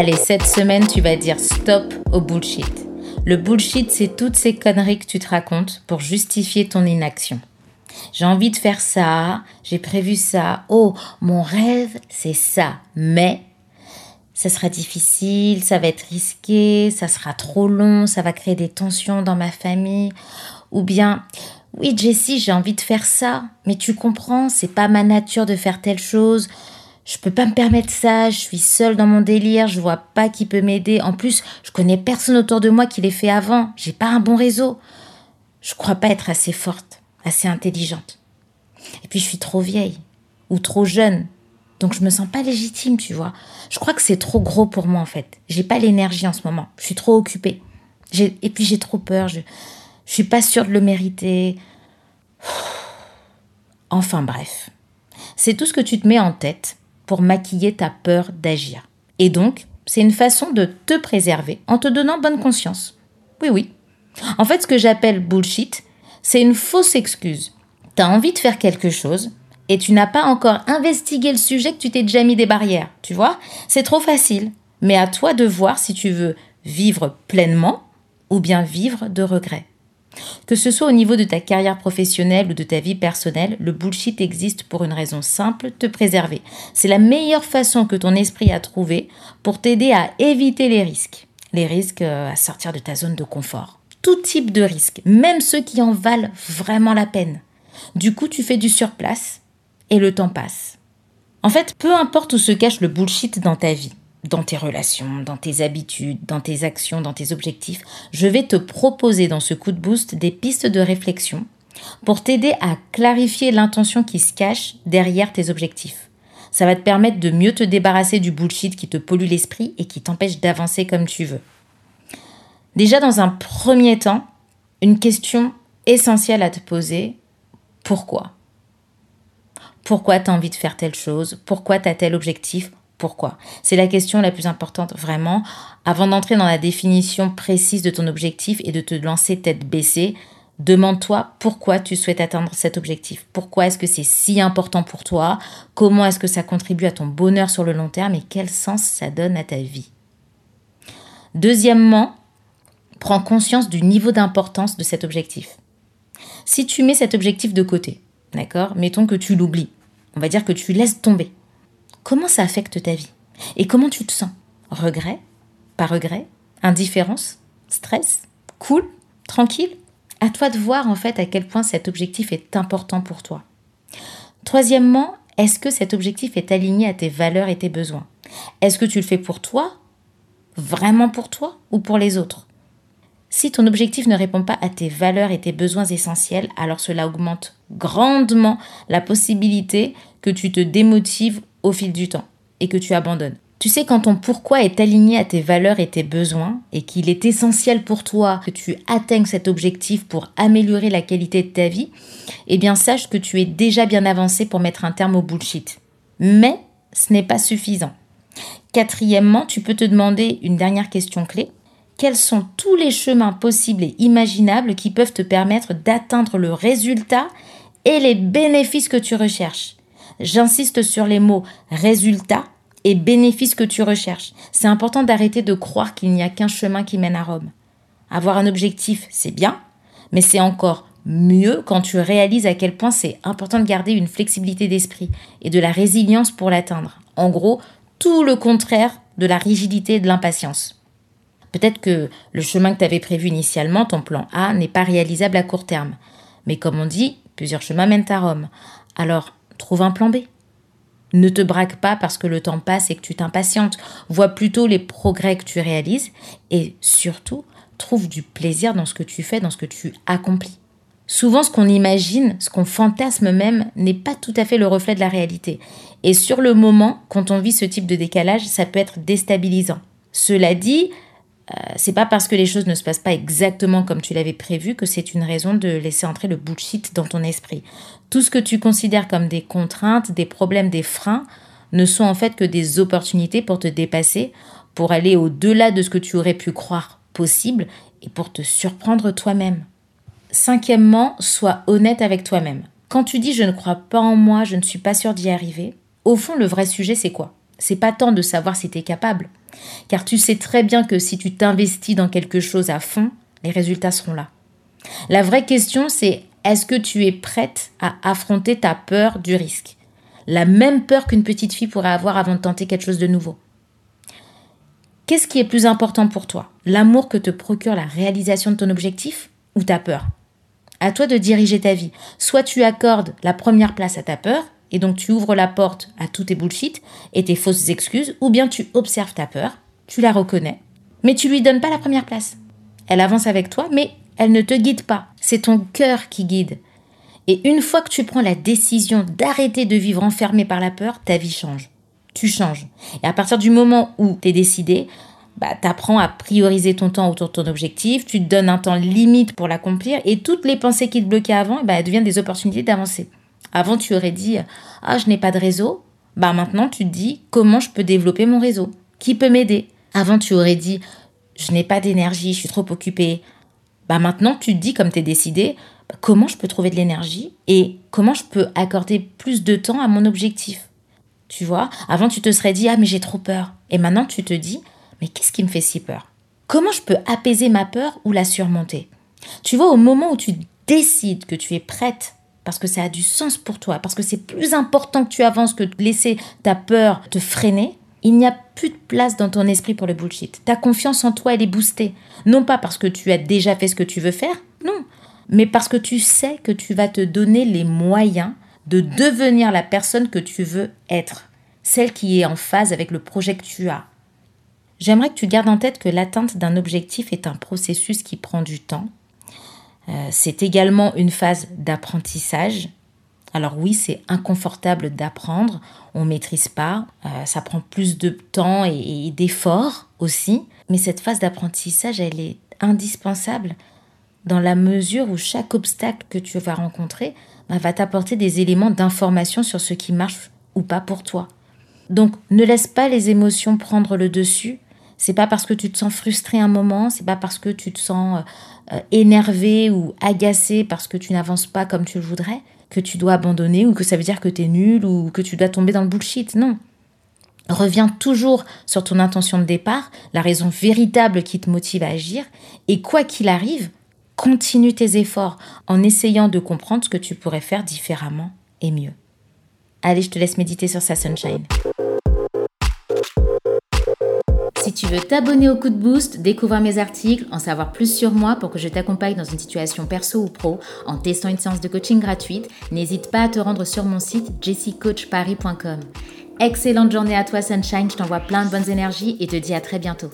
Allez, cette semaine, tu vas dire stop au bullshit. Le bullshit, c'est toutes ces conneries que tu te racontes pour justifier ton inaction. J'ai envie de faire ça, j'ai prévu ça, oh, mon rêve, c'est ça, mais ça sera difficile, ça va être risqué, ça sera trop long, ça va créer des tensions dans ma famille. Ou bien, oui, Jessie, j'ai envie de faire ça, mais tu comprends, c'est pas ma nature de faire telle chose. Je peux pas me permettre ça, je suis seule dans mon délire, je vois pas qui peut m'aider. En plus, je connais personne autour de moi qui l'ait fait avant, j'ai pas un bon réseau. Je crois pas être assez forte, assez intelligente. Et puis je suis trop vieille ou trop jeune donc je me sens pas légitime, tu vois. Je crois que c'est trop gros pour moi en fait. J'ai pas l'énergie en ce moment. Je suis trop occupée. Et puis j'ai trop peur. Je, je suis pas sûre de le mériter. Enfin bref. C'est tout ce que tu te mets en tête pour maquiller ta peur d'agir. Et donc, c'est une façon de te préserver en te donnant bonne conscience. Oui, oui. En fait, ce que j'appelle bullshit, c'est une fausse excuse. T'as envie de faire quelque chose, et tu n'as pas encore investigué le sujet que tu t'es déjà mis des barrières, tu vois C'est trop facile. Mais à toi de voir si tu veux vivre pleinement ou bien vivre de regrets. Que ce soit au niveau de ta carrière professionnelle ou de ta vie personnelle, le bullshit existe pour une raison simple, te préserver. C'est la meilleure façon que ton esprit a trouvé pour t'aider à éviter les risques. Les risques euh, à sortir de ta zone de confort. Tout type de risques, même ceux qui en valent vraiment la peine. Du coup, tu fais du surplace et le temps passe. En fait, peu importe où se cache le bullshit dans ta vie, dans tes relations, dans tes habitudes, dans tes actions, dans tes objectifs, je vais te proposer dans ce coup de boost des pistes de réflexion pour t'aider à clarifier l'intention qui se cache derrière tes objectifs. Ça va te permettre de mieux te débarrasser du bullshit qui te pollue l'esprit et qui t'empêche d'avancer comme tu veux. Déjà dans un premier temps, une question essentielle à te poser, pourquoi? Pourquoi tu as envie de faire telle chose? Pourquoi tu as tel objectif? Pourquoi C'est la question la plus importante vraiment. Avant d'entrer dans la définition précise de ton objectif et de te lancer tête baissée, demande-toi pourquoi tu souhaites atteindre cet objectif. Pourquoi est-ce que c'est si important pour toi? Comment est-ce que ça contribue à ton bonheur sur le long terme et quel sens ça donne à ta vie? Deuxièmement, prends conscience du niveau d'importance de cet objectif. Si tu mets cet objectif de côté, d'accord Mettons que tu l'oublies on va dire que tu laisses tomber. Comment ça affecte ta vie? Et comment tu te sens? Regret? Pas regret? Indifférence? Stress? Cool? Tranquille? À toi de voir en fait à quel point cet objectif est important pour toi. Troisièmement, est-ce que cet objectif est aligné à tes valeurs et tes besoins? Est-ce que tu le fais pour toi? Vraiment pour toi? Ou pour les autres? Si ton objectif ne répond pas à tes valeurs et tes besoins essentiels, alors cela augmente grandement la possibilité que tu te démotives au fil du temps et que tu abandonnes. Tu sais, quand ton pourquoi est aligné à tes valeurs et tes besoins, et qu'il est essentiel pour toi que tu atteignes cet objectif pour améliorer la qualité de ta vie, eh bien sache que tu es déjà bien avancé pour mettre un terme au bullshit. Mais ce n'est pas suffisant. Quatrièmement, tu peux te demander une dernière question clé quels sont tous les chemins possibles et imaginables qui peuvent te permettre d'atteindre le résultat et les bénéfices que tu recherches? J'insiste sur les mots résultat et bénéfices que tu recherches. C'est important d'arrêter de croire qu'il n'y a qu'un chemin qui mène à Rome. Avoir un objectif, c'est bien, mais c'est encore mieux quand tu réalises à quel point c'est important de garder une flexibilité d'esprit et de la résilience pour l'atteindre. En gros, tout le contraire de la rigidité et de l'impatience. Peut-être que le chemin que tu avais prévu initialement, ton plan A, n'est pas réalisable à court terme. Mais comme on dit, plusieurs chemins mènent à Rome. Alors, trouve un plan B. Ne te braque pas parce que le temps passe et que tu t'impatientes. Vois plutôt les progrès que tu réalises et surtout, trouve du plaisir dans ce que tu fais, dans ce que tu accomplis. Souvent, ce qu'on imagine, ce qu'on fantasme même, n'est pas tout à fait le reflet de la réalité. Et sur le moment, quand on vit ce type de décalage, ça peut être déstabilisant. Cela dit, euh, c'est pas parce que les choses ne se passent pas exactement comme tu l'avais prévu que c'est une raison de laisser entrer le bullshit dans ton esprit. Tout ce que tu considères comme des contraintes, des problèmes, des freins ne sont en fait que des opportunités pour te dépasser, pour aller au-delà de ce que tu aurais pu croire possible et pour te surprendre toi-même. Cinquièmement, sois honnête avec toi-même. Quand tu dis je ne crois pas en moi, je ne suis pas sûr d'y arriver, au fond le vrai sujet c'est quoi? C'est pas tant de savoir si tu es capable, Car tu sais très bien que si tu t'investis dans quelque chose à fond, les résultats seront là. La vraie question, c'est est-ce que tu es prête à affronter ta peur du risque? La même peur qu'une petite fille pourrait avoir avant de tenter quelque chose de nouveau. Qu'est-ce qui est plus important pour toi? L'amour que te procure la réalisation de ton objectif ou ta peur? À toi de diriger ta vie. Soit tu accordes la première place à ta peur, et donc tu ouvres la porte à tous tes bullshit et tes fausses excuses, ou bien tu observes ta peur, tu la reconnais, mais tu lui donnes pas la première place. Elle avance avec toi, mais elle ne te guide pas. C'est ton cœur qui guide. Et une fois que tu prends la décision d'arrêter de vivre enfermé par la peur, ta vie change tu changes. Et à partir du moment où tu es décidé, bah, tu apprends à prioriser ton temps autour de ton objectif, tu te donnes un temps limite pour l'accomplir et toutes les pensées qui te bloquaient avant, bah, elles deviennent des opportunités d'avancer. Avant, tu aurais dit Ah, je n'ai pas de réseau. Bah, maintenant, tu te dis Comment je peux développer mon réseau? Qui peut m'aider? Avant, tu aurais dit Je n'ai pas d'énergie, je suis trop occupée. Bah, maintenant, tu te dis, comme tu es décidé, bah, comment je peux trouver de l'énergie et comment je peux accorder plus de temps à mon objectif? Tu vois, avant tu te serais dit ah mais j'ai trop peur. Et maintenant tu te dis mais qu'est-ce qui me fait si peur? Comment je peux apaiser ma peur ou la surmonter? Tu vois, au moment où tu décides que tu es prête parce que ça a du sens pour toi, parce que c'est plus important que tu avances que de laisser ta peur te freiner, il n'y a plus de place dans ton esprit pour le bullshit. Ta confiance en toi, elle est boostée. Non pas parce que tu as déjà fait ce que tu veux faire, non, mais parce que tu sais que tu vas te donner les moyens de devenir la personne que tu veux être, celle qui est en phase avec le projet que tu as. J'aimerais que tu gardes en tête que l'atteinte d'un objectif est un processus qui prend du temps. Euh, c'est également une phase d'apprentissage. Alors oui, c'est inconfortable d'apprendre, on ne maîtrise pas, euh, ça prend plus de temps et, d'efforts aussi, mais cette phase d'apprentissage, elle est indispensable dans la mesure où chaque obstacle que tu vas rencontrer bah, va t'apporter des éléments d'information sur ce qui marche ou pas pour toi. Donc ne laisse pas les émotions prendre le dessus. C'est pas parce que tu te sens frustré un moment, c'est pas parce que tu te sens euh, énervé ou agacé parce que tu n'avances pas comme tu le voudrais que tu dois abandonner ou que ça veut dire que tu es nul ou que tu dois tomber dans le bullshit. Non. Reviens toujours sur ton intention de départ, la raison véritable qui te motive à agir, et quoi qu'il arrive, Continue tes efforts en essayant de comprendre ce que tu pourrais faire différemment et mieux. Allez, je te laisse méditer sur sa sunshine. Si tu veux t'abonner au coup de boost, découvrir mes articles, en savoir plus sur moi pour que je t'accompagne dans une situation perso ou pro en testant une séance de coaching gratuite, n'hésite pas à te rendre sur mon site jessicoachparis.com. Excellente journée à toi Sunshine, je t'envoie plein de bonnes énergies et te dis à très bientôt.